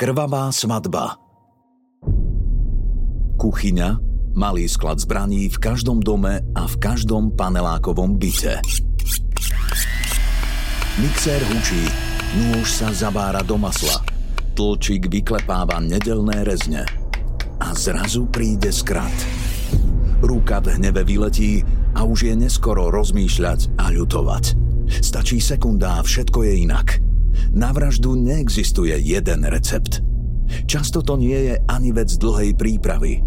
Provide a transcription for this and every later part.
Krvavá svadba Kuchyňa, malý sklad zbraní v každom dome a v každom panelákovom byte. Mixér hučí, nôž sa zabára do masla, tlčík vyklepáva nedelné rezne. A zrazu príde skrat. Ruka v hneve vyletí a už je neskoro rozmýšľať a ľutovať. Stačí sekunda a všetko je inak – na vraždu neexistuje jeden recept. Často to nie je ani vec dlhej prípravy.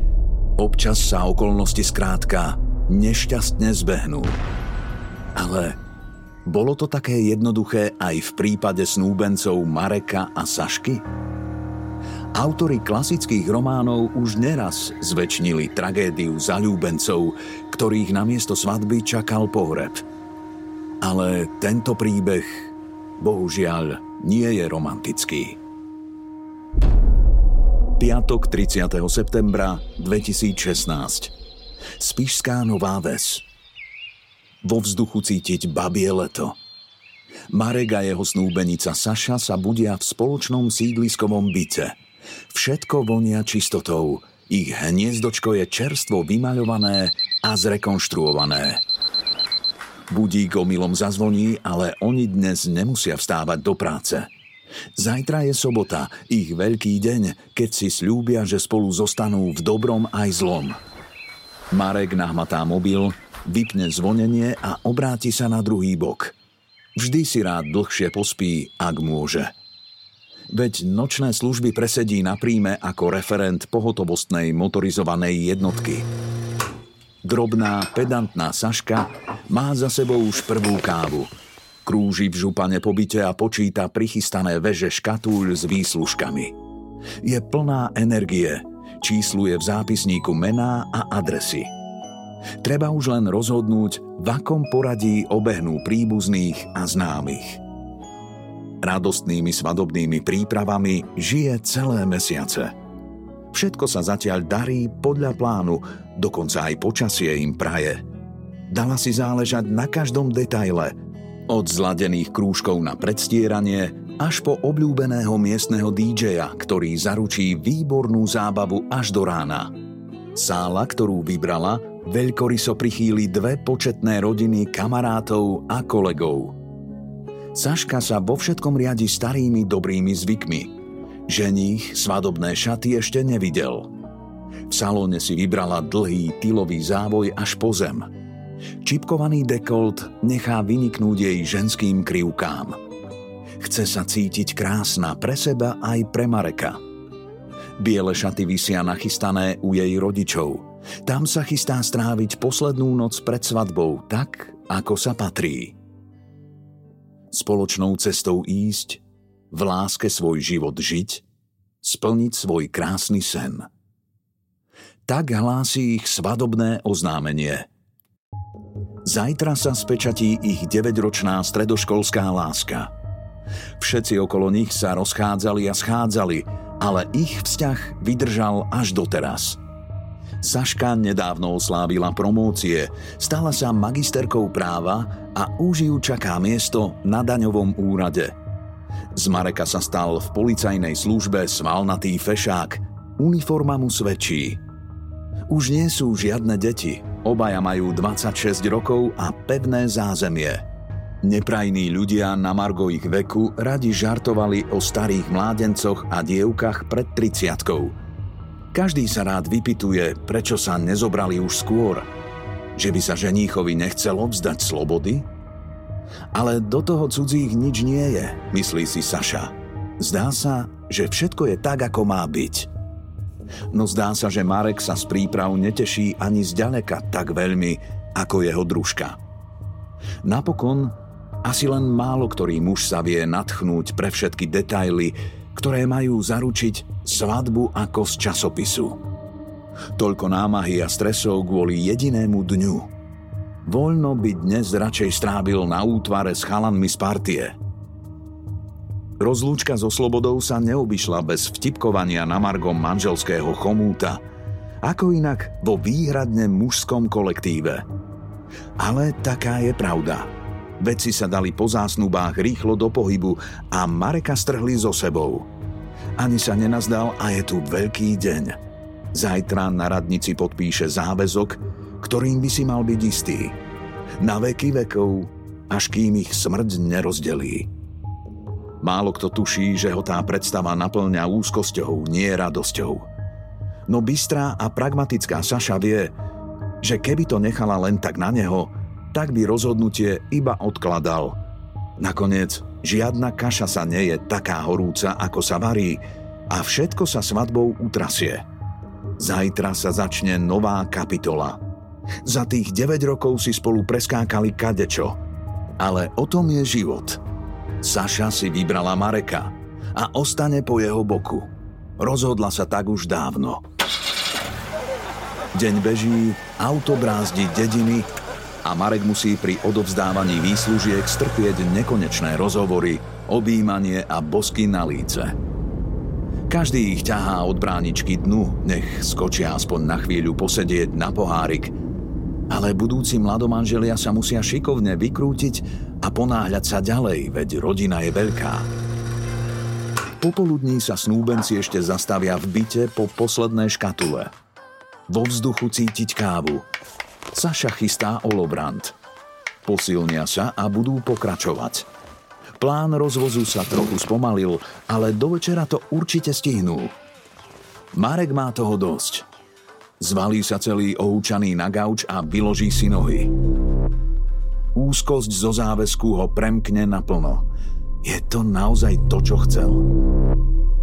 Občas sa okolnosti skrátka nešťastne zbehnú. Ale bolo to také jednoduché aj v prípade snúbencov Mareka a Sašky? Autori klasických románov už neraz zväčšnili tragédiu zalúbencov, ktorých namiesto svadby čakal pohreb. Ale tento príbeh bohužiaľ nie je romantický. Piatok 30. septembra 2016 Spišská Nová Ves Vo vzduchu cítiť babie leto. Marek a jeho snúbenica Saša sa budia v spoločnom sídliskovom byte. Všetko vonia čistotou. Ich hniezdočko je čerstvo vymaľované a zrekonštruované. Budík omylom zazvoní, ale oni dnes nemusia vstávať do práce. Zajtra je sobota, ich veľký deň, keď si slúbia, že spolu zostanú v dobrom aj zlom. Marek nahmatá mobil, vypne zvonenie a obráti sa na druhý bok. Vždy si rád dlhšie pospí, ak môže. Veď nočné služby presedí na príjme ako referent pohotovostnej motorizovanej jednotky. Drobná, pedantná Saška má za sebou už prvú kávu. Krúži v župane pobyte a počíta prichystané veže škatúľ s výslužkami. Je plná energie, čísluje v zápisníku mená a adresy. Treba už len rozhodnúť, v akom poradí obehnú príbuzných a známych. Radostnými svadobnými prípravami žije celé mesiace – Všetko sa zatiaľ darí podľa plánu, dokonca aj počasie im praje. Dala si záležať na každom detaile, od zladených krúžkov na predstieranie až po obľúbeného miestneho DJ-a, ktorý zaručí výbornú zábavu až do rána. Sála, ktorú vybrala, veľkoryso prichýli dve početné rodiny kamarátov a kolegov. Saška sa vo všetkom riadi starými dobrými zvykmi – Ženích svadobné šaty ešte nevidel. V salóne si vybrala dlhý tylový závoj až po zem. Čipkovaný dekolt nechá vyniknúť jej ženským krivkám. Chce sa cítiť krásna pre seba aj pre Mareka. Biele šaty vysia nachystané u jej rodičov. Tam sa chystá stráviť poslednú noc pred svadbou tak, ako sa patrí. Spoločnou cestou ísť v láske svoj život žiť, splniť svoj krásny sen. Tak hlási ich svadobné oznámenie. Zajtra sa spečatí ich 9-ročná stredoškolská láska. Všetci okolo nich sa rozchádzali a schádzali, ale ich vzťah vydržal až doteraz. Saška nedávno oslávila promócie, stala sa magisterkou práva a už ju čaká miesto na daňovom úrade – z Mareka sa stal v policajnej službe svalnatý fešák. Uniforma mu svedčí. Už nie sú žiadne deti. Obaja majú 26 rokov a pevné zázemie. Neprajní ľudia na margo ich veku radi žartovali o starých mládencoch a dievkach pred 30 Každý sa rád vypituje, prečo sa nezobrali už skôr. Že by sa ženíchovi nechcelo vzdať slobody? Ale do toho cudzích nič nie je, myslí si Saša. Zdá sa, že všetko je tak, ako má byť. No zdá sa, že Marek sa z príprav neteší ani zďaleka tak veľmi, ako jeho družka. Napokon asi len málo ktorý muž sa vie natchnúť pre všetky detaily, ktoré majú zaručiť svadbu ako z časopisu. Toľko námahy a stresov kvôli jedinému dňu. Voľno by dnes radšej strábil na útvare s chalanmi z partie. Rozlúčka so Slobodou sa neobyšla bez vtipkovania na margom manželského chomúta, ako inak vo výhradne mužskom kolektíve. Ale taká je pravda – Veci sa dali po zásnubách rýchlo do pohybu a Mareka strhli so sebou. Ani sa nenazdal a je tu veľký deň. Zajtra na radnici podpíše záväzok, ktorým by si mal byť istý. Na veky vekov, až kým ich smrť nerozdelí. Málo kto tuší, že ho tá predstava naplňa úzkosťou, nie radosťou. No bystrá a pragmatická Saša vie, že keby to nechala len tak na neho, tak by rozhodnutie iba odkladal. Nakoniec, žiadna kaša sa nie je taká horúca, ako sa varí a všetko sa svadbou utrasie. Zajtra sa začne nová kapitola. Za tých 9 rokov si spolu preskákali kadečo. Ale o tom je život. Saša si vybrala Mareka a ostane po jeho boku. Rozhodla sa tak už dávno. Deň beží, auto brázdi dediny a Marek musí pri odovzdávaní výslužiek strpieť nekonečné rozhovory, objímanie a bosky na líce. Každý ich ťahá od bráničky dnu, nech skočia aspoň na chvíľu posedieť na pohárik. Ale budúci mladomanželia sa musia šikovne vykrútiť a ponáhľať sa ďalej, veď rodina je veľká. Popoludní sa snúbenci ešte zastavia v byte po poslednej škatule. Vo vzduchu cítiť kávu, Saša chystá olobrant. Posilnia sa a budú pokračovať. Plán rozvozu sa trochu spomalil, ale do večera to určite stihnú. Marek má toho dosť. Zvalí sa celý ohúčaný na gauč a vyloží si nohy. Úzkosť zo záväzku ho premkne naplno. Je to naozaj to, čo chcel?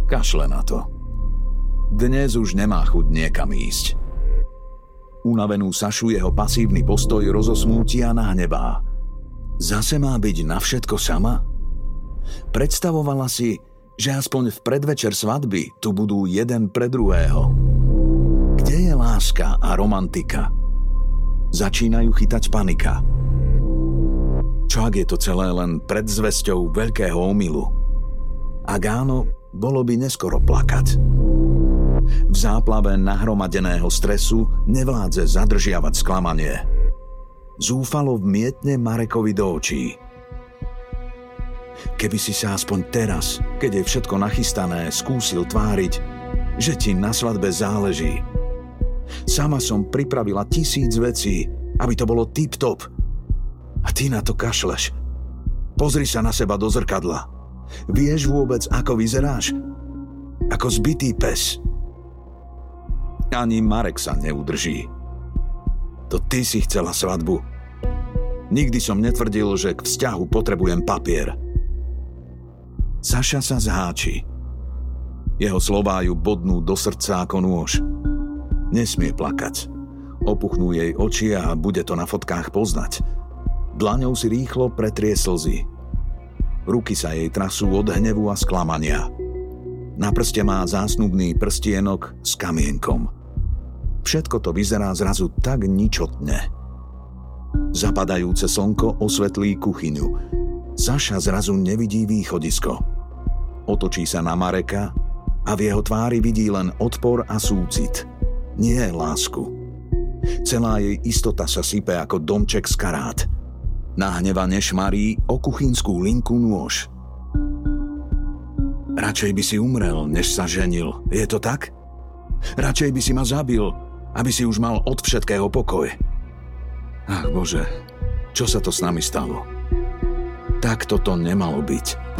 Kašle na to. Dnes už nemá chuť niekam ísť. Unavenú Sašu jeho pasívny postoj rozosmúti a nahnevá. Zase má byť na všetko sama? Predstavovala si, že aspoň v predvečer svadby tu budú jeden pre druhého. Kde je láska a romantika? Začínajú chytať panika. Čo ak je to celé len predzvesťou veľkého omylu? Ak áno, bolo by neskoro plakať. V záplave nahromadeného stresu nevládze zadržiavať sklamanie. Zúfalo vmietne Marekovi do očí. Keby si sa aspoň teraz, keď je všetko nachystané, skúsil tváriť, že ti na svadbe záleží. Sama som pripravila tisíc vecí, aby to bolo tip-top. A ty na to kašleš. Pozri sa na seba do zrkadla. Vieš vôbec, ako vyzeráš? Ako zbytý pes. Ani Marek sa neudrží. To ty si chcela svadbu. Nikdy som netvrdil, že k vzťahu potrebujem papier. Saša sa zháči. Jeho slová ju bodnú do srdca ako nôž. Nesmie plakať. Opuchnú jej oči a bude to na fotkách poznať. Dlaňou si rýchlo pretrie slzy. Ruky sa jej trasú od hnevu a sklamania. Na prste má zásnubný prstienok s kamienkom – Všetko to vyzerá zrazu tak ničotne. Zapadajúce slnko osvetlí kuchyňu. Saša zrazu nevidí východisko. Otočí sa na Mareka a v jeho tvári vidí len odpor a súcit. Nie lásku. Celá jej istota sa sype ako domček z karát. Nahneva nešmarí o kuchynskú linku nôž. Radšej by si umrel, než sa ženil. Je to tak? Radšej by si ma zabil, aby si už mal od všetkého pokoj. Ach bože, čo sa to s nami stalo? Tak toto nemalo byť.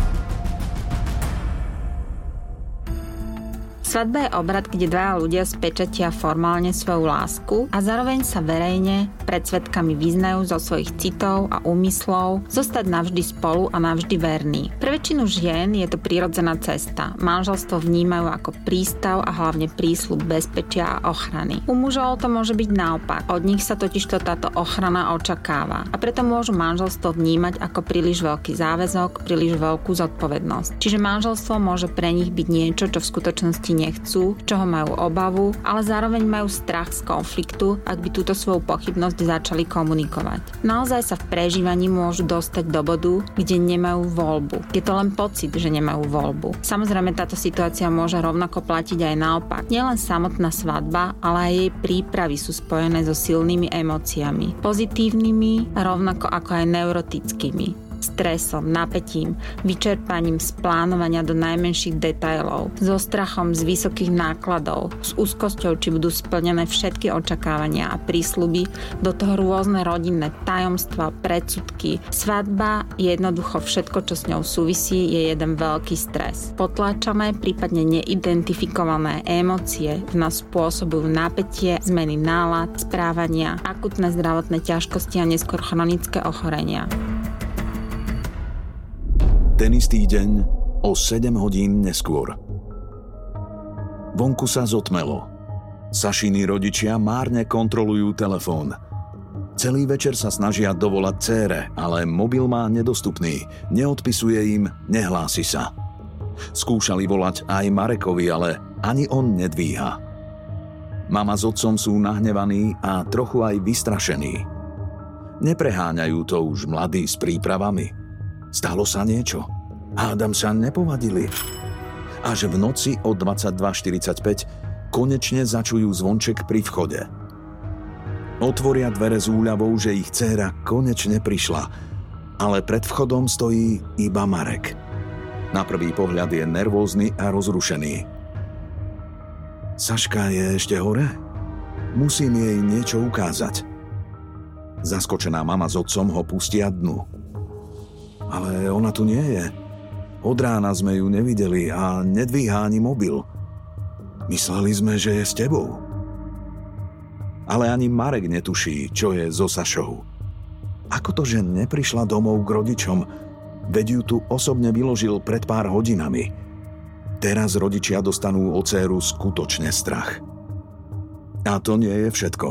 Svadba je obrad, kde dvaja ľudia spečatia formálne svoju lásku a zároveň sa verejne pred svetkami vyznajú zo svojich citov a úmyslov zostať navždy spolu a navždy verní. Pre väčšinu žien je to prírodzená cesta. Manželstvo vnímajú ako prístav a hlavne prísľub bezpečia a ochrany. U mužov to môže byť naopak. Od nich sa totižto táto ochrana očakáva a preto môžu manželstvo vnímať ako príliš veľký záväzok, príliš veľkú zodpovednosť. Čiže manželstvo môže pre nich byť niečo, čo v skutočnosti nechcú, čoho majú obavu, ale zároveň majú strach z konfliktu, ak by túto svoju pochybnosť začali komunikovať. Naozaj sa v prežívaní môžu dostať do bodu, kde nemajú voľbu. Je to len pocit, že nemajú voľbu. Samozrejme táto situácia môže rovnako platiť aj naopak. Nielen samotná svadba, ale aj jej prípravy sú spojené so silnými emóciami. Pozitívnymi, rovnako ako aj neurotickými stresom, napätím, vyčerpaním z plánovania do najmenších detailov, so strachom z vysokých nákladov, s úzkosťou, či budú splnené všetky očakávania a prísľuby, do toho rôzne rodinné tajomstva, predsudky. Svadba, jednoducho všetko, čo s ňou súvisí, je jeden veľký stres. Potláčané, prípadne neidentifikované emócie v nás spôsobujú napätie, zmeny nálad, správania, akutné zdravotné ťažkosti a neskôr chronické ochorenia. Ten istý deň o 7 hodín neskôr. Vonku sa zotmelo. Sašiny rodičia márne kontrolujú telefón. Celý večer sa snažia dovolať cére, ale mobil má nedostupný, neodpisuje im, nehlási sa. Skúšali volať aj Marekovi, ale ani on nedvíha. Mama s otcom sú nahnevaní a trochu aj vystrašení. Nepreháňajú to už mladí s prípravami – Stalo sa niečo. Hádam sa nepovadili. Až v noci o 22.45 konečne začujú zvonček pri vchode. Otvoria dvere z úľavou, že ich dcéra konečne prišla, ale pred vchodom stojí iba Marek. Na prvý pohľad je nervózny a rozrušený. Saška je ešte hore? Musím jej niečo ukázať. Zaskočená mama s otcom ho pustia dnu ale ona tu nie je. Od rána sme ju nevideli a nedvíhá ani mobil. Mysleli sme, že je s tebou. Ale ani Marek netuší, čo je so Sašou. Ako to, že neprišla domov k rodičom, veď ju tu osobne vyložil pred pár hodinami. Teraz rodičia dostanú o céru skutočne strach. A to nie je všetko.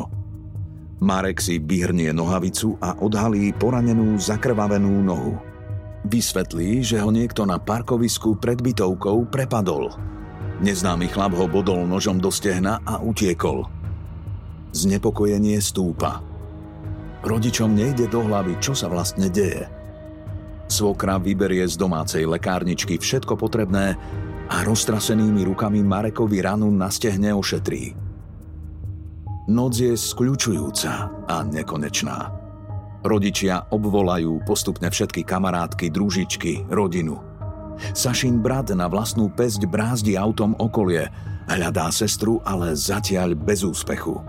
Marek si vyhrnie nohavicu a odhalí poranenú zakrvavenú nohu. Vysvetlí, že ho niekto na parkovisku pred bytovkou prepadol. Neznámy chlap ho bodol nožom do stehna a utiekol. Znepokojenie stúpa. Rodičom nejde do hlavy, čo sa vlastne deje. Svokra vyberie z domácej lekárničky všetko potrebné a roztrasenými rukami Marekovi ranu na stehne ošetrí. Noc je skľúčujúca a nekonečná. Rodičia obvolajú postupne všetky kamarátky, družičky, rodinu. Sašin brat na vlastnú pesť brázdi autom okolie, hľadá sestru, ale zatiaľ bez úspechu.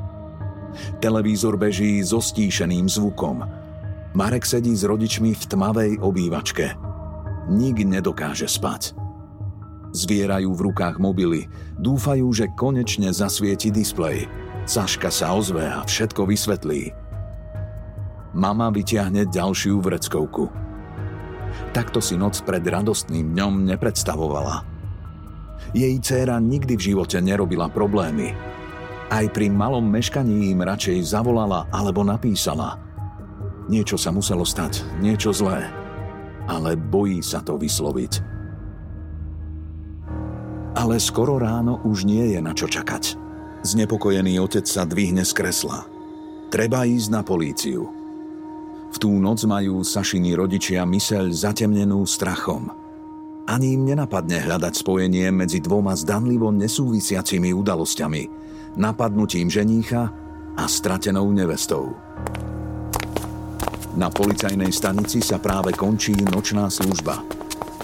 Televízor beží so stíšeným zvukom. Marek sedí s rodičmi v tmavej obývačke. Nik nedokáže spať. Zvierajú v rukách mobily, dúfajú, že konečne zasvieti displej. Saška sa ozve a všetko vysvetlí mama vyťahne ďalšiu vreckovku. Takto si noc pred radostným dňom nepredstavovala. Jej dcéra nikdy v živote nerobila problémy. Aj pri malom meškaní im radšej zavolala alebo napísala. Niečo sa muselo stať, niečo zlé. Ale bojí sa to vysloviť. Ale skoro ráno už nie je na čo čakať. Znepokojený otec sa dvihne z kresla. Treba ísť na políciu. V tú noc majú Sašiny rodičia myseľ zatemnenú strachom. Ani im nenapadne hľadať spojenie medzi dvoma zdanlivo nesúvisiacimi udalosťami, napadnutím ženícha a stratenou nevestou. Na policajnej stanici sa práve končí nočná služba.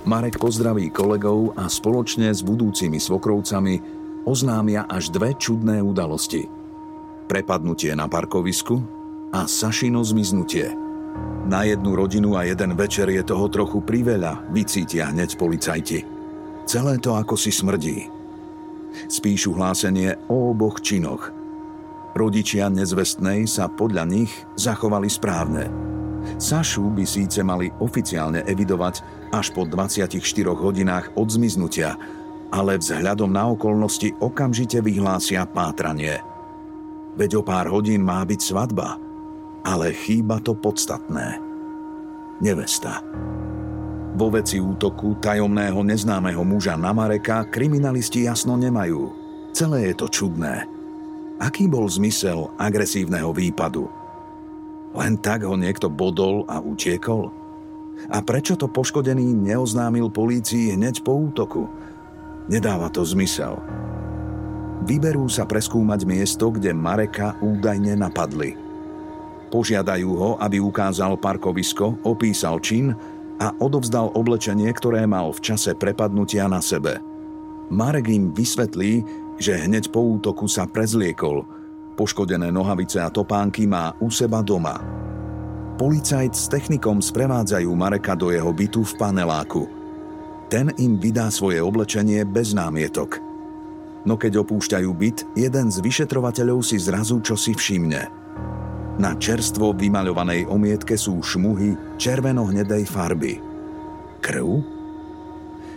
Marek pozdraví kolegov a spoločne s budúcimi svokrovcami oznámia až dve čudné udalosti. Prepadnutie na parkovisku a Sašino zmiznutie. Na jednu rodinu a jeden večer je toho trochu priveľa, vycítia hneď policajti. Celé to ako si smrdí. Spíšu hlásenie o oboch činoch. Rodičia nezvestnej sa podľa nich zachovali správne. Sašu by síce mali oficiálne evidovať až po 24 hodinách od zmiznutia, ale vzhľadom na okolnosti okamžite vyhlásia pátranie. Veď o pár hodín má byť svadba – ale chýba to podstatné. Nevesta. Vo veci útoku tajomného neznámeho muža na Mareka kriminalisti jasno nemajú. Celé je to čudné. Aký bol zmysel agresívneho výpadu? Len tak ho niekto bodol a utiekol? A prečo to poškodený neoznámil polícii hneď po útoku? Nedáva to zmysel. Vyberú sa preskúmať miesto, kde Mareka údajne napadli – Požiadajú ho, aby ukázal parkovisko, opísal čin a odovzdal oblečenie, ktoré mal v čase prepadnutia na sebe. Marek im vysvetlí, že hneď po útoku sa prezliekol. Poškodené nohavice a topánky má u seba doma. Policajt s technikom sprevádzajú Mareka do jeho bytu v paneláku. Ten im vydá svoje oblečenie bez námietok. No keď opúšťajú byt, jeden z vyšetrovateľov si zrazu čosi všimne – na čerstvo vymaľovanej omietke sú šmuhy červeno-hnedej farby. Krv?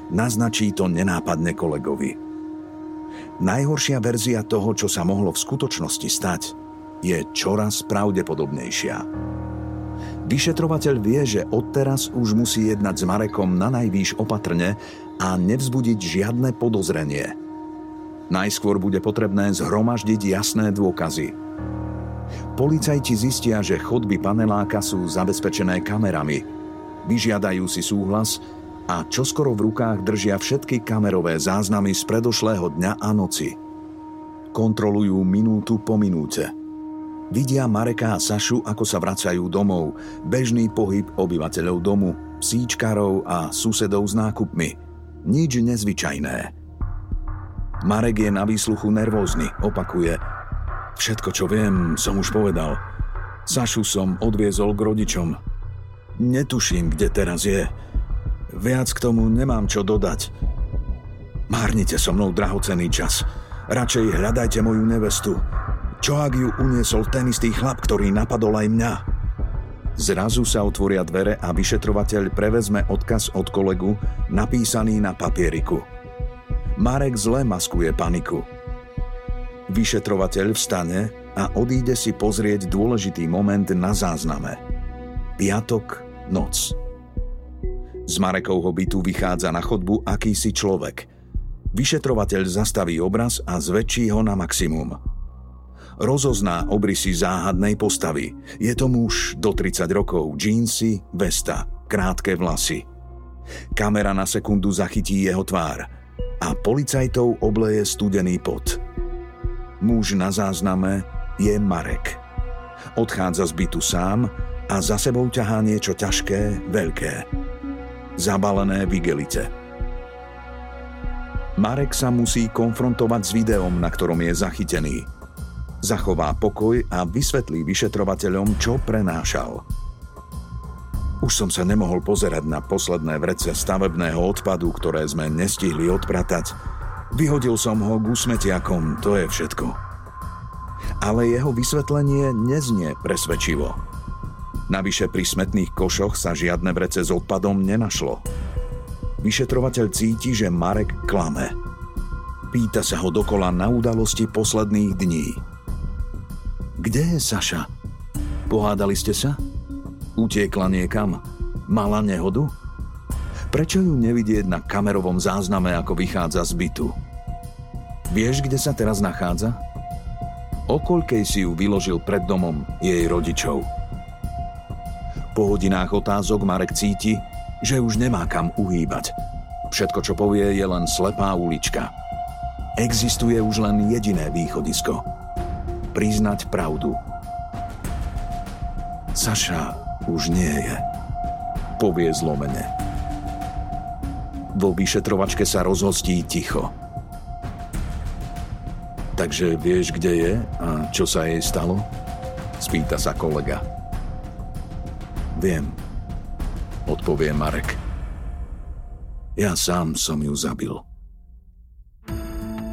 Naznačí to nenápadne kolegovi. Najhoršia verzia toho, čo sa mohlo v skutočnosti stať, je čoraz pravdepodobnejšia. Vyšetrovateľ vie, že odteraz už musí jednať s Marekom na najvýš opatrne a nevzbudiť žiadne podozrenie. Najskôr bude potrebné zhromaždiť jasné dôkazy – Policajti zistia, že chodby paneláka sú zabezpečené kamerami. Vyžiadajú si súhlas a čoskoro v rukách držia všetky kamerové záznamy z predošlého dňa a noci. Kontrolujú minútu po minúte. Vidia Mareka a Sašu, ako sa vracajú domov, bežný pohyb obyvateľov domu, psíčkarov a susedov s nákupmi. Nič nezvyčajné. Marek je na výsluchu nervózny, opakuje – Všetko, čo viem, som už povedal. Sašu som odviezol k rodičom. Netuším, kde teraz je. Viac k tomu nemám čo dodať. Márnite so mnou drahocený čas. Radšej hľadajte moju nevestu. Čo ak ju uniesol ten istý chlap, ktorý napadol aj mňa? Zrazu sa otvoria dvere a vyšetrovateľ prevezme odkaz od kolegu, napísaný na papieriku. Marek zle maskuje paniku. Vyšetrovateľ vstane a odíde si pozrieť dôležitý moment na zázname. Piatok, noc. Z Marekovho bytu vychádza na chodbu akýsi človek. Vyšetrovateľ zastaví obraz a zväčší ho na maximum. Rozozná obrysy záhadnej postavy. Je to muž do 30 rokov, džínsy, vesta, krátke vlasy. Kamera na sekundu zachytí jeho tvár a policajtov obleje studený pot. Muž na zázname je Marek. Odchádza z bytu sám a za sebou ťahá niečo ťažké, veľké. Zabalené v igelite. Marek sa musí konfrontovať s videom, na ktorom je zachytený. Zachová pokoj a vysvetlí vyšetrovateľom, čo prenášal. Už som sa nemohol pozerať na posledné vrece stavebného odpadu, ktoré sme nestihli odpratať, Vyhodil som ho k smetiakom, to je všetko. Ale jeho vysvetlenie neznie presvedčivo. Navyše pri smetných košoch sa žiadne vrece s odpadom nenašlo. Vyšetrovateľ cíti, že Marek klame. Pýta sa ho dokola na udalosti posledných dní. Kde je Saša? Pohádali ste sa? Utiekla niekam? Mala nehodu? Prečo ju nevidieť na kamerovom zázname, ako vychádza z bytu? Vieš, kde sa teraz nachádza? O koľkej si ju vyložil pred domom jej rodičov? Po hodinách otázok Marek cíti, že už nemá kam uhýbať. Všetko, čo povie, je len slepá ulička. Existuje už len jediné východisko. Priznať pravdu. Saša už nie je. Povie zlomene. Vo vyšetrovačke sa rozhostí ticho. Takže vieš, kde je a čo sa jej stalo? Spýta sa kolega. Viem, odpovie Marek. Ja sám som ju zabil.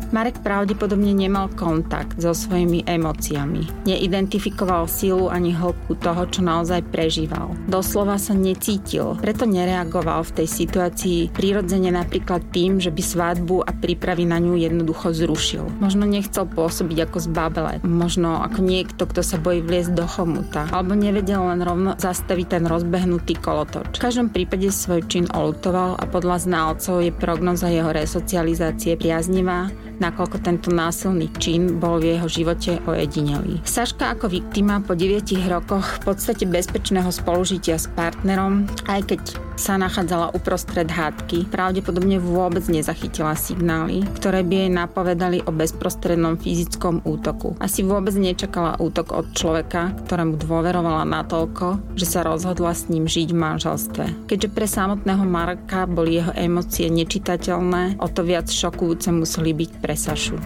Marek pravdepodobne nemal kontakt so svojimi emóciami. Neidentifikoval silu ani hĺbku toho, čo naozaj prežíval. Doslova sa necítil, preto nereagoval v tej situácii prirodzene napríklad tým, že by svadbu a prípravy na ňu jednoducho zrušil. Možno nechcel pôsobiť ako zbabele, možno ako niekto, kto sa bojí vliesť do chomuta, alebo nevedel len rovno zastaviť ten rozbehnutý kolotoč. V každom prípade svoj čin olutoval a podľa znalcov je prognoza jeho resocializácie priaznivá, nakoľko tento násilný čin bol v jeho živote ojedinelý. Saška ako viktima po 9 rokoch v podstate bezpečného spolužitia s partnerom, aj keď sa nachádzala uprostred hádky, pravdepodobne vôbec nezachytila signály, ktoré by jej napovedali o bezprostrednom fyzickom útoku. Asi vôbec nečakala útok od človeka, ktorému dôverovala natoľko, že sa rozhodla s ním žiť v manželstve. Keďže pre samotného Marka boli jeho emócie nečitateľné, o to viac šokujúce museli byť pre Sašu.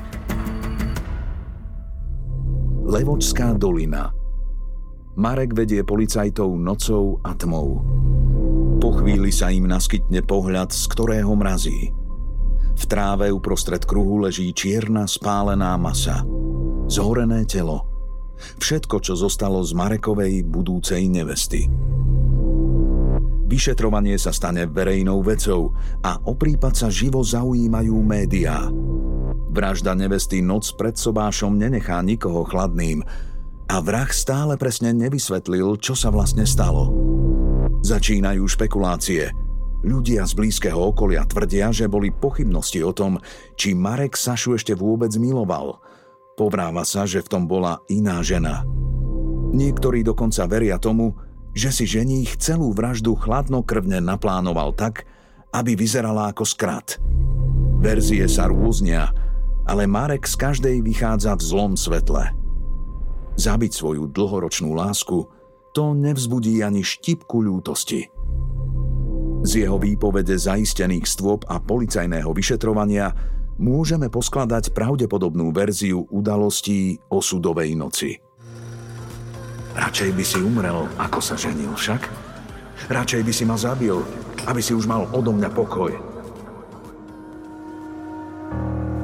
Levočská dolina Marek vedie policajtov nocou a tmou. Po chvíli sa im naskytne pohľad, z ktorého mrazí. V tráve uprostred kruhu leží čierna spálená masa. Zhorené telo. Všetko, čo zostalo z Marekovej budúcej nevesty. Vyšetrovanie sa stane verejnou vecou a o prípad sa živo zaujímajú médiá. Vražda nevesty noc pred sobášom nenechá nikoho chladným a vrah stále presne nevysvetlil, čo sa vlastne stalo. Začínajú špekulácie. Ľudia z blízkeho okolia tvrdia, že boli pochybnosti o tom, či Marek Sašu ešte vôbec miloval. Povráva sa, že v tom bola iná žena. Niektorí dokonca veria tomu, že si ženích celú vraždu chladnokrvne naplánoval tak, aby vyzerala ako skrat. Verzie sa rôznia, ale Marek z každej vychádza v zlom svetle. Zabiť svoju dlhoročnú lásku – to nevzbudí ani štipku ľútosti. Z jeho výpovede zaistených stôp a policajného vyšetrovania môžeme poskladať pravdepodobnú verziu udalostí osudovej noci. Radšej by si umrel, ako sa ženil však. Radšej by si ma zabil, aby si už mal odo mňa pokoj.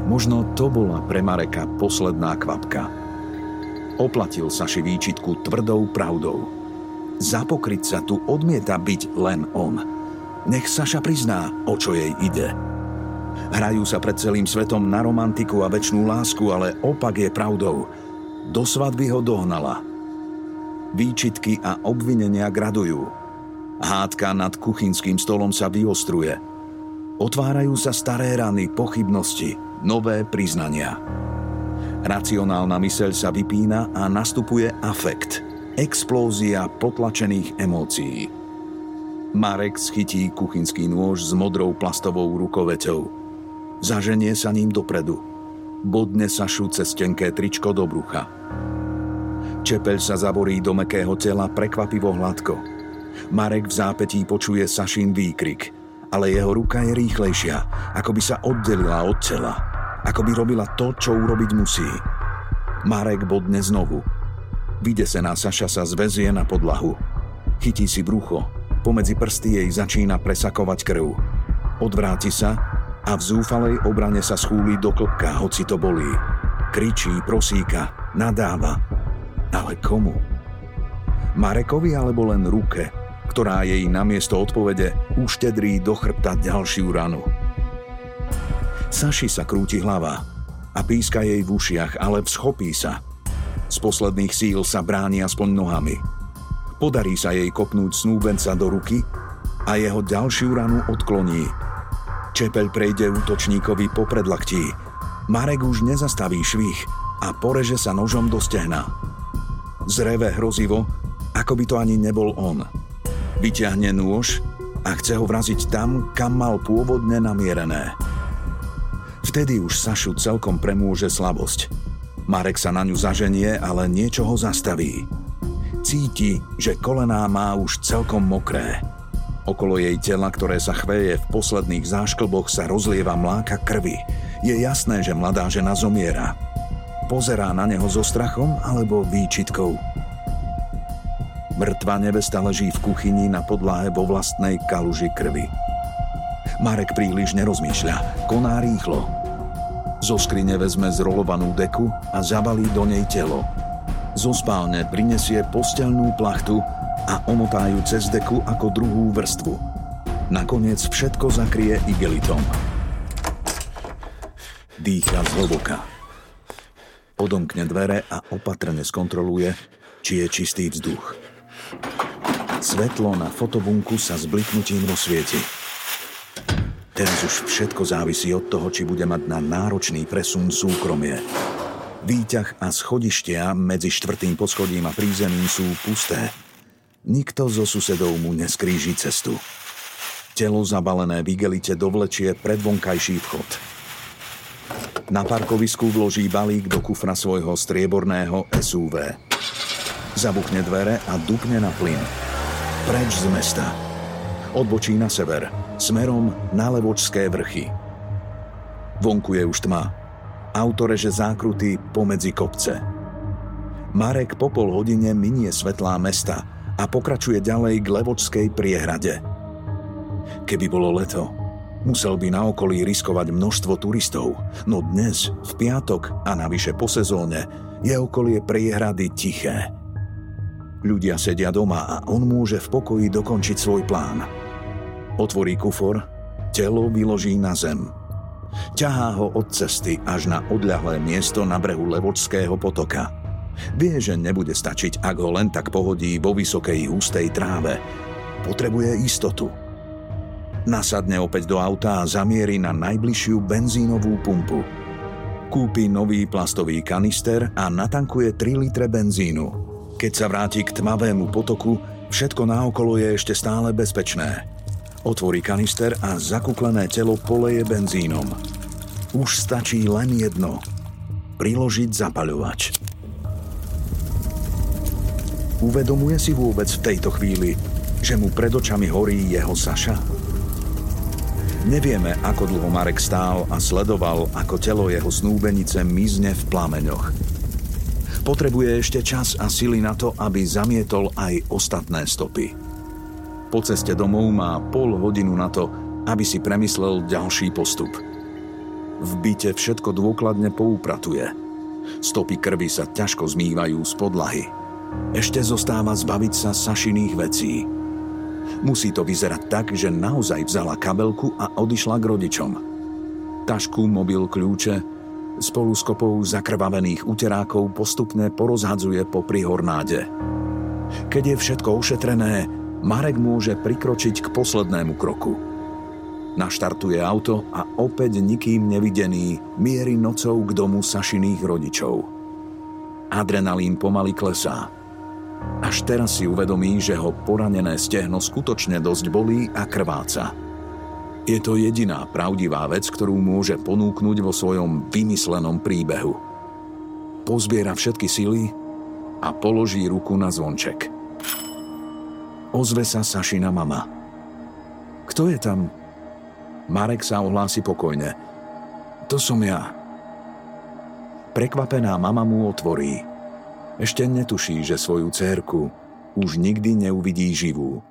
Možno to bola pre Mareka posledná kvapka. Oplatil Saši výčitku tvrdou pravdou. Za pokryť sa tu odmieta byť len on. Nech Saša prizná, o čo jej ide. Hrajú sa pred celým svetom na romantiku a väčšnú lásku, ale opak je pravdou. Do svadby ho dohnala. Výčitky a obvinenia gradujú. Hádka nad kuchynským stolom sa vyostruje. Otvárajú sa staré rany, pochybnosti, nové priznania. Racionálna myseľ sa vypína a nastupuje afekt – explózia potlačených emócií. Marek schytí kuchynský nôž s modrou plastovou rukoveťou. Zaženie sa ním dopredu. Bodne sa šu cez tenké tričko do brucha. Čepeľ sa zaborí do mekého tela prekvapivo hladko. Marek v zápetí počuje Sašin výkrik, ale jeho ruka je rýchlejšia, ako by sa oddelila od tela, ako by robila to, čo urobiť musí. Marek bodne znovu – Vydesená Saša sa zväzie na podlahu. Chytí si brucho. Pomedzi prsty jej začína presakovať krv. Odvráti sa a v zúfalej obrane sa schúli do klopka, hoci to bolí. Kričí, prosíka, nadáva. Ale komu? Marekovi alebo len ruke, ktorá jej namiesto odpovede uštedrí do chrbta ďalšiu ranu. Saši sa krúti hlava a píska jej v ušiach, ale vschopí sa – z posledných síl sa bráni aspoň nohami. Podarí sa jej kopnúť snúbenca do ruky a jeho ďalšiu ranu odkloní. Čepeľ prejde útočníkovi po predlaktí. Marek už nezastaví švih a poreže sa nožom do stehna. Zreve hrozivo, ako by to ani nebol on. Vyťahne nôž a chce ho vraziť tam, kam mal pôvodne namierené. Vtedy už Sašu celkom premôže slabosť – Marek sa na ňu zaženie, ale niečo ho zastaví. Cíti, že kolená má už celkom mokré. Okolo jej tela, ktoré sa chveje v posledných zášklboch, sa rozlieva mláka krvi. Je jasné, že mladá žena zomiera. Pozerá na neho so strachom alebo výčitkou. Mŕtva nevesta leží v kuchyni na podlahe vo vlastnej kaluži krvi. Marek príliš nerozmýšľa, koná rýchlo. Zo skrine vezme zrolovanú deku a zabalí do nej telo. Zo spálne prinesie postelnú plachtu a omotá ju cez deku ako druhú vrstvu. Nakoniec všetko zakrie igelitom. Dýcha zhlboka. Odomkne dvere a opatrne skontroluje, či je čistý vzduch. Svetlo na fotobunku sa s bliknutím rozsvieti. Teraz už všetko závisí od toho, či bude mať na náročný presun súkromie. Výťah a schodištia medzi štvrtým poschodím a prízemím sú pusté. Nikto zo susedov mu neskríži cestu. Telo zabalené v igelite dovlečie pred vonkajší vchod. Na parkovisku vloží balík do kufra svojho strieborného SUV. Zabuchne dvere a dupne na plyn. Preč z mesta. Odbočí na sever, smerom na Levočské vrchy. Vonku je už tma. Auto reže zákruty pomedzi kopce. Marek po pol hodine minie svetlá mesta a pokračuje ďalej k Levočskej priehrade. Keby bolo leto, musel by na okolí riskovať množstvo turistov, no dnes, v piatok a navyše po sezóne, je okolie priehrady tiché. Ľudia sedia doma a on môže v pokoji dokončiť svoj plán. Otvorí kufor, telo vyloží na zem. Ťahá ho od cesty až na odľahlé miesto na brehu Levočského potoka. Vie, že nebude stačiť, ak ho len tak pohodí vo vysokej hustej tráve. Potrebuje istotu. Nasadne opäť do auta a zamierí na najbližšiu benzínovú pumpu. Kúpi nový plastový kanister a natankuje 3 litre benzínu. Keď sa vráti k tmavému potoku, všetko naokolo je ešte stále bezpečné. Otvorí kanister a zakuklené telo poleje benzínom. Už stačí len jedno. Priložiť zapaľovač. Uvedomuje si vôbec v tejto chvíli, že mu pred očami horí jeho Saša? Nevieme, ako dlho Marek stál a sledoval, ako telo jeho snúbenice mizne v plameňoch. Potrebuje ešte čas a sily na to, aby zamietol aj ostatné stopy. Po ceste domov má pol hodinu na to, aby si premyslel ďalší postup. V byte všetko dôkladne poupratuje. Stopy krvi sa ťažko zmývajú z podlahy. Ešte zostáva zbaviť sa sašiných vecí. Musí to vyzerať tak, že naozaj vzala kabelku a odišla k rodičom. Tašku, mobil, kľúče spolu s kopou zakrvavených uterákov postupne porozhadzuje po prihornáde. Keď je všetko ošetrené, Marek môže prikročiť k poslednému kroku. Naštartuje auto a opäť nikým nevidený mierí nocou k domu Sašiných rodičov. Adrenalín pomaly klesá. Až teraz si uvedomí, že ho poranené stehno skutočne dosť bolí a krváca. Je to jediná pravdivá vec, ktorú môže ponúknuť vo svojom vymyslenom príbehu. Pozbiera všetky sily a položí ruku na zvonček. Ozve sa Sašina mama. Kto je tam? Marek sa ohlási pokojne. To som ja. Prekvapená mama mu otvorí. Ešte netuší, že svoju cérku už nikdy neuvidí živú.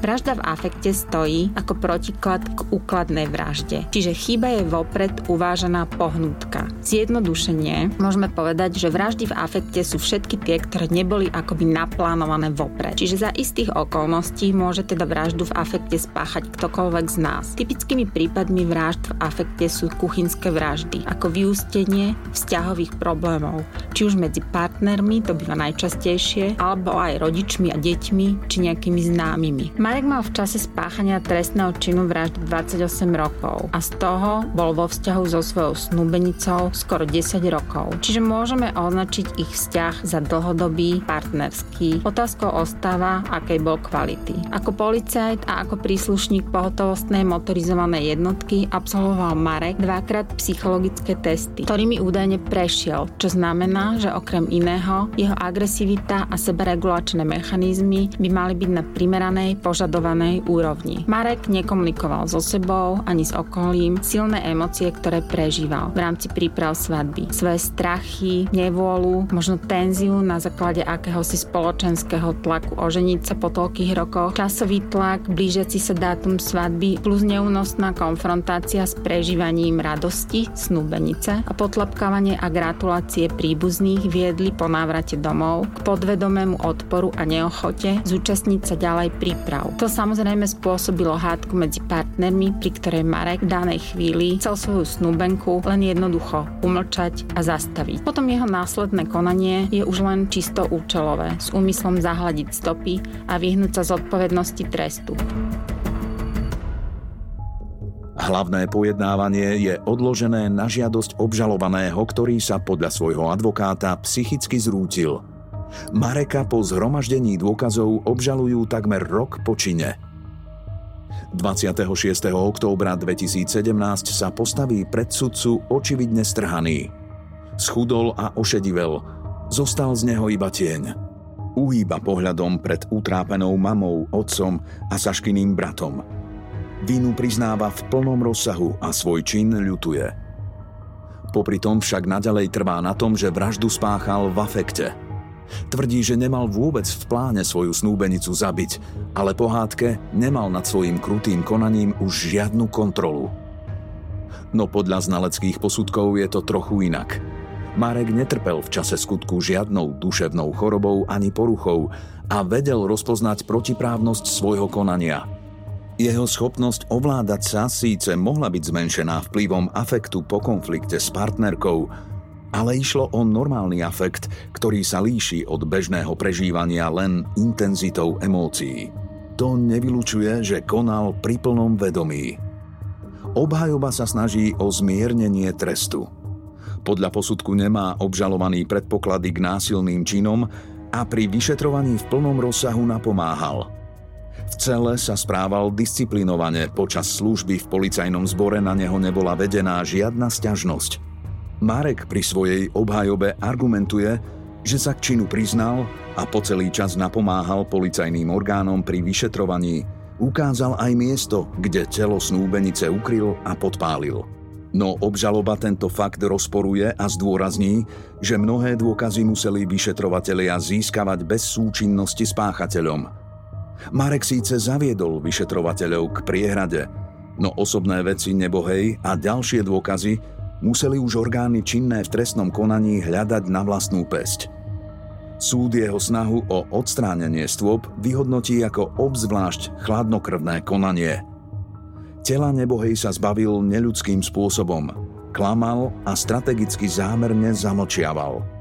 Vražda v afekte stojí ako protiklad k úkladnej vražde, čiže chyba je vopred uvážená pohnutka. Zjednodušenie môžeme povedať, že vraždy v afekte sú všetky tie, ktoré neboli akoby naplánované vopred. Čiže za istých okolností môže teda vraždu v afekte spáchať ktokoľvek z nás. Typickými prípadmi vražd v afekte sú kuchynské vraždy, ako vyústenie vzťahových problémov, či už medzi partnermi, to býva najčastejšie, alebo aj rodičmi a deťmi, či nejakými známymi. Marek mal v čase spáchania trestného činu vraždy 28 rokov a z toho bol vo vzťahu so svojou snúbenicou skoro 10 rokov. Čiže môžeme označiť ich vzťah za dlhodobý, partnerský. Otázkou ostáva, akej bol kvality. Ako policajt a ako príslušník pohotovostnej motorizovanej jednotky absolvoval Marek dvakrát psychologické testy, ktorými údajne prešiel, čo znamená, že okrem iného jeho agresivita a sebaregulačné mechanizmy by mali byť na primeranej pož- požadovanej úrovni. Marek nekomunikoval so sebou ani s okolím silné emócie, ktoré prežíval v rámci príprav svadby. Svoje strachy, nevôľu, možno tenziu na základe akéhosi spoločenského tlaku oženiť sa po toľkých rokoch, časový tlak, blížiaci sa dátum svadby plus neúnosná konfrontácia s prežívaním radosti, snúbenice a potlapkávanie a gratulácie príbuzných viedli po návrate domov k podvedomému odporu a neochote zúčastniť sa ďalej príprav. To samozrejme spôsobilo hádku medzi partnermi, pri ktorej Marek v danej chvíli chcel svoju snúbenku len jednoducho umlčať a zastaviť. Potom jeho následné konanie je už len čisto účelové, s úmyslom zahladiť stopy a vyhnúť sa zodpovednosti trestu. Hlavné pojednávanie je odložené na žiadosť obžalovaného, ktorý sa podľa svojho advokáta psychicky zrútil. Mareka po zhromaždení dôkazov obžalujú takmer rok po čine. 26. októbra 2017 sa postaví pred sudcu očividne strhaný. Schudol a ošedivel, zostal z neho iba tieň. Uhýba pohľadom pred utrápenou mamou, otcom a Saškyným bratom – Vínu priznáva v plnom rozsahu a svoj čin ľutuje. Popri tom však naďalej trvá na tom, že vraždu spáchal v afekte. Tvrdí, že nemal vôbec v pláne svoju snúbenicu zabiť, ale pohádke nemal nad svojim krutým konaním už žiadnu kontrolu. No podľa znaleckých posudkov je to trochu inak. Marek netrpel v čase skutku žiadnou duševnou chorobou ani poruchou a vedel rozpoznať protiprávnosť svojho konania – jeho schopnosť ovládať sa síce mohla byť zmenšená vplyvom afektu po konflikte s partnerkou, ale išlo o normálny afekt, ktorý sa líši od bežného prežívania len intenzitou emócií. To nevylučuje, že konal pri plnom vedomí. Obhajoba sa snaží o zmiernenie trestu. Podľa posudku nemá obžalovaný predpoklady k násilným činom a pri vyšetrovaní v plnom rozsahu napomáhal – v cele sa správal disciplinovane, počas služby v policajnom zbore na neho nebola vedená žiadna sťažnosť. Marek pri svojej obhajobe argumentuje, že sa k činu priznal a po celý čas napomáhal policajným orgánom pri vyšetrovaní. Ukázal aj miesto, kde telo snúbenice ukryl a podpálil. No obžaloba tento fakt rozporuje a zdôrazní, že mnohé dôkazy museli vyšetrovatelia získavať bez súčinnosti s páchateľom – Marek síce zaviedol vyšetrovateľov k priehrade, no osobné veci nebohej a ďalšie dôkazy museli už orgány činné v trestnom konaní hľadať na vlastnú pesť. Súd jeho snahu o odstránenie stôp vyhodnotí ako obzvlášť chladnokrvné konanie. Tela nebohej sa zbavil neľudským spôsobom, klamal a strategicky zámerne zamlčiaval –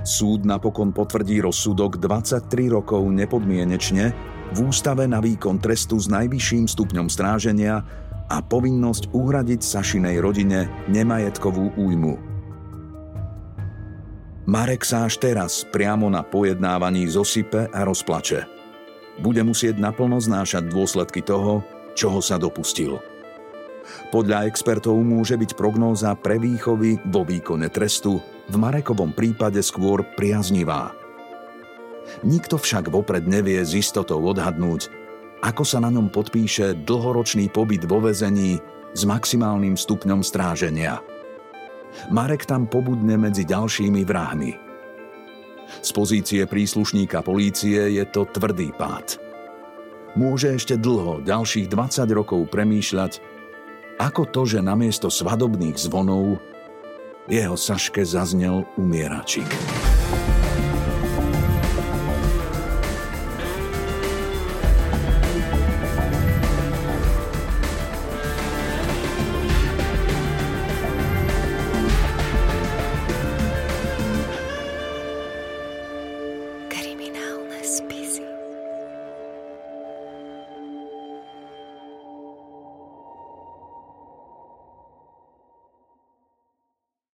Súd napokon potvrdí rozsudok 23 rokov nepodmienečne v ústave na výkon trestu s najvyšším stupňom stráženia a povinnosť uhradiť Sašinej rodine nemajetkovú újmu. Marek sa až teraz priamo na pojednávaní zosype a rozplače. Bude musieť naplno znášať dôsledky toho, čoho sa dopustil. Podľa expertov môže byť prognóza pre výchovy vo výkone trestu v Marekovom prípade skôr priaznivá. Nikto však vopred nevie z istotou odhadnúť, ako sa na ňom podpíše dlhoročný pobyt vo vezení s maximálnym stupňom stráženia. Marek tam pobudne medzi ďalšími vrahmi. Z pozície príslušníka polície je to tvrdý pád. Môže ešte dlho, ďalších 20 rokov premýšľať, ako to, že namiesto svadobných zvonov jeho Saške zaznel umieračik.